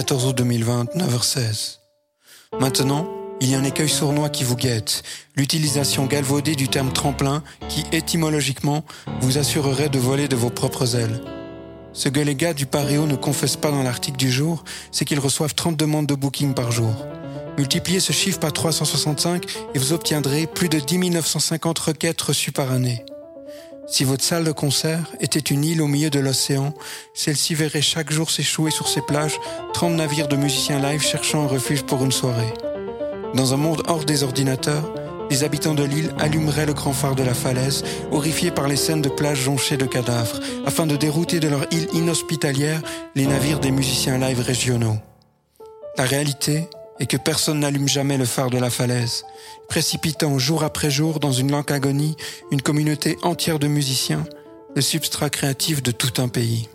14 août 2020, 9h16. Maintenant, il y a un écueil sournois qui vous guette, l'utilisation galvaudée du terme tremplin qui, étymologiquement, vous assurerait de voler de vos propres ailes. Ce que les gars du Paréo ne confessent pas dans l'article du jour, c'est qu'ils reçoivent 30 demandes de booking par jour. Multipliez ce chiffre par 365 et vous obtiendrez plus de 10 950 requêtes reçues par année. Si votre salle de concert était une île au milieu de l'océan, celle-ci verrait chaque jour s'échouer sur ses plages 30 navires de musiciens live cherchant un refuge pour une soirée. Dans un monde hors des ordinateurs, les habitants de l'île allumeraient le grand phare de la falaise, horrifiés par les scènes de plages jonchées de cadavres, afin de dérouter de leur île inhospitalière les navires des musiciens live régionaux. La réalité est que personne n'allume jamais le phare de la falaise, précipitant jour après jour dans une langue agonie une communauté entière de musiciens, le substrat créatif de tout un pays.